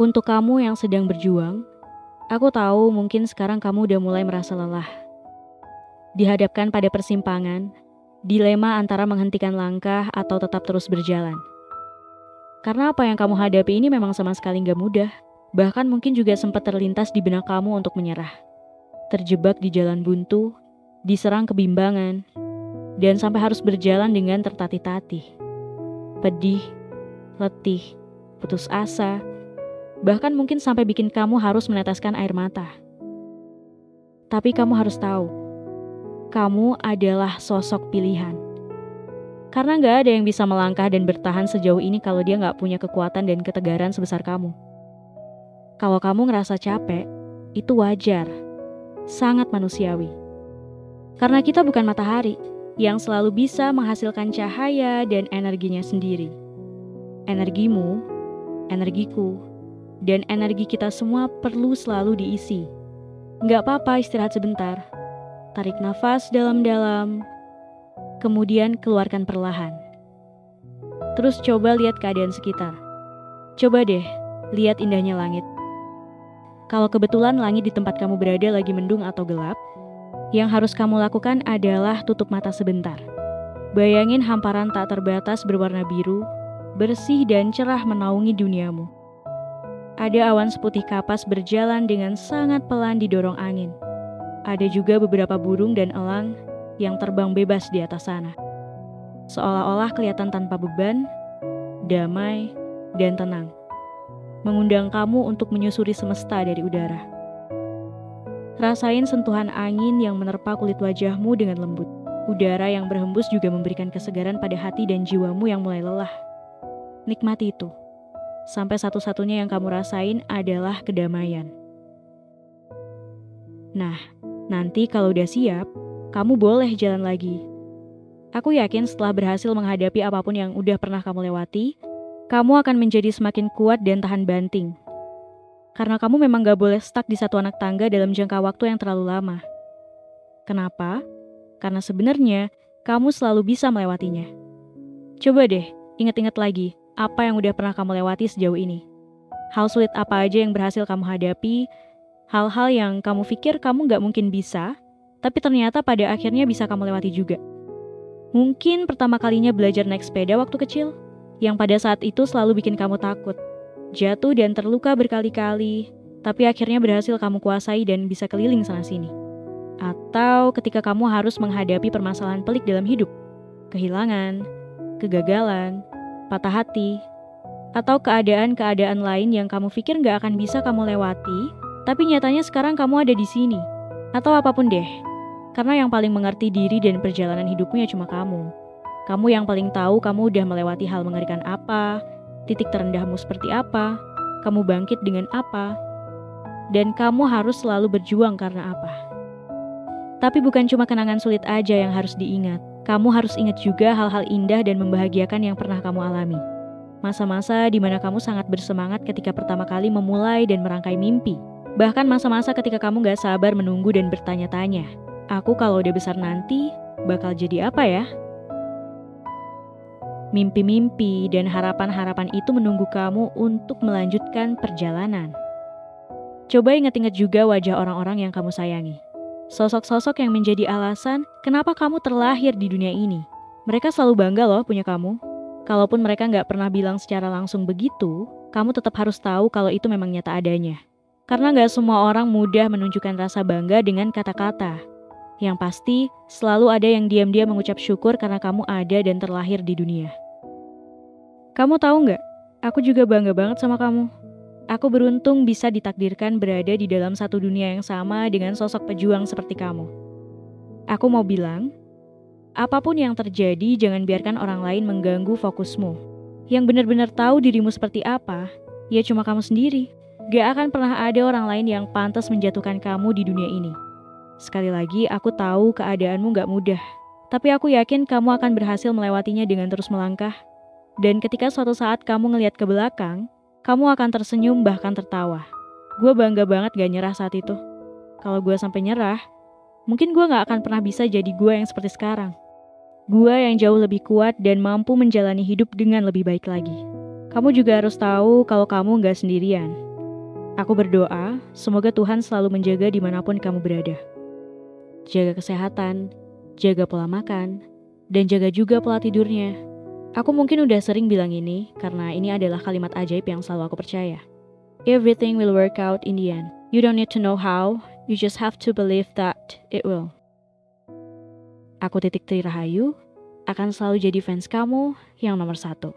Untuk kamu yang sedang berjuang, aku tahu mungkin sekarang kamu udah mulai merasa lelah. Dihadapkan pada persimpangan, dilema antara menghentikan langkah atau tetap terus berjalan. Karena apa yang kamu hadapi ini memang sama sekali nggak mudah. Bahkan mungkin juga sempat terlintas di benak kamu untuk menyerah. Terjebak di jalan buntu, diserang kebimbangan, dan sampai harus berjalan dengan tertatih-tatih. Pedih, letih, putus asa, bahkan mungkin sampai bikin kamu harus meneteskan air mata. Tapi kamu harus tahu, kamu adalah sosok pilihan. Karena nggak ada yang bisa melangkah dan bertahan sejauh ini kalau dia nggak punya kekuatan dan ketegaran sebesar kamu. Kalau kamu ngerasa capek, itu wajar, sangat manusiawi. Karena kita bukan matahari yang selalu bisa menghasilkan cahaya dan energinya sendiri. Energimu, energiku, dan energi kita semua perlu selalu diisi. Nggak apa-apa istirahat sebentar. Tarik nafas dalam-dalam, kemudian keluarkan perlahan. Terus coba lihat keadaan sekitar. Coba deh, lihat indahnya langit. Kalau kebetulan langit di tempat kamu berada lagi mendung atau gelap, yang harus kamu lakukan adalah tutup mata sebentar. Bayangin hamparan tak terbatas berwarna biru, bersih dan cerah menaungi duniamu. Ada awan seputih kapas berjalan dengan sangat pelan didorong angin. Ada juga beberapa burung dan elang yang terbang bebas di atas sana. Seolah-olah kelihatan tanpa beban, damai, dan tenang. Mengundang kamu untuk menyusuri semesta dari udara. Rasain sentuhan angin yang menerpa kulit wajahmu dengan lembut. Udara yang berhembus juga memberikan kesegaran pada hati dan jiwamu yang mulai lelah. Nikmati itu. Sampai satu-satunya yang kamu rasain adalah kedamaian. Nah, nanti kalau udah siap, kamu boleh jalan lagi. Aku yakin setelah berhasil menghadapi apa pun yang udah pernah kamu lewati, kamu akan menjadi semakin kuat dan tahan banting. Karena kamu memang gak boleh stuck di satu anak tangga dalam jangka waktu yang terlalu lama. Kenapa? Karena sebenarnya kamu selalu bisa melewatinya. Coba deh, ingat-ingat lagi apa yang udah pernah kamu lewati sejauh ini. Hal sulit apa aja yang berhasil kamu hadapi, hal-hal yang kamu pikir kamu gak mungkin bisa, tapi ternyata pada akhirnya bisa kamu lewati juga. Mungkin pertama kalinya belajar naik sepeda waktu kecil, yang pada saat itu selalu bikin kamu takut, jatuh dan terluka berkali-kali, tapi akhirnya berhasil kamu kuasai dan bisa keliling sana-sini. Atau ketika kamu harus menghadapi permasalahan pelik dalam hidup, kehilangan, kegagalan, patah hati, atau keadaan-keadaan lain yang kamu pikir gak akan bisa kamu lewati, tapi nyatanya sekarang kamu ada di sini, atau apa pun deh, karena yang paling mengerti diri dan perjalanan hidupmu ya cuma kamu. Kamu yang paling tahu kamu udah melewati hal mengerikan apa, titik terendahmu seperti apa, kamu bangkit dengan apa, dan kamu harus selalu berjuang karena apa. Tapi bukan cuma kenangan sulit aja yang harus diingat. Kamu harus ingat juga hal-hal indah dan membahagiakan yang pernah kamu alami. Masa-masa di mana kamu sangat bersemangat ketika pertama kali memulai dan merangkai mimpi. Bahkan masa-masa ketika kamu gak sabar menunggu dan bertanya-tanya, Aku kalau udah besar nanti bakal jadi apa ya? Mimpi-mimpi dan harapan-harapan itu menunggu kamu untuk melanjutkan perjalanan. Coba ingat-ingat juga wajah orang-orang yang kamu sayangi. Sosok-sosok yang menjadi alasan kenapa kamu terlahir di dunia ini. Mereka selalu bangga loh punya kamu. Kalaupun mereka nggak pernah bilang secara langsung begitu, kamu tetap harus tahu kalau itu memang nyata adanya. Karena nggak semua orang mudah menunjukkan rasa bangga dengan kata-kata. Yang pasti, selalu ada yang diam-diam mengucap syukur karena kamu ada dan terlahir di dunia. Kamu tahu nggak? Aku juga bangga banget sama kamu. Aku beruntung bisa ditakdirkan berada di dalam satu dunia yang sama dengan sosok pejuang seperti kamu. Aku mau bilang, apa pun yang terjadi, jangan biarkan orang lain mengganggu fokusmu. Yang benar-benar tahu dirimu seperti apa, ya cuma kamu sendiri. Gak akan pernah ada orang lain yang pantas menjatuhkan kamu di dunia ini. Sekali lagi, aku tahu keadaanmu gak mudah. Tapi aku yakin kamu akan berhasil melewatinya dengan terus melangkah. Dan ketika suatu saat kamu ngelihat ke belakang, kamu akan tersenyum bahkan tertawa. Gue bangga banget gak nyerah saat itu. Kalau gue sampai nyerah, mungkin gue gak akan pernah bisa jadi gue yang seperti sekarang. Gue yang jauh lebih kuat dan mampu menjalani hidup dengan lebih baik lagi. Kamu juga harus tahu kalau kamu gak sendirian. Aku berdoa, semoga Tuhan selalu menjaga di mana pun kamu berada. Jaga kesehatan, jaga pola makan, dan jaga juga pola tidurnya. Aku mungkin udah sering bilang ini, karena ini adalah kalimat ajaib yang selalu aku percaya. Everything will work out in the end. You don't need to know how, you just have to believe that it will. Aku Titik Tri Rahayu, akan selalu jadi fans kamu yang nomor satu.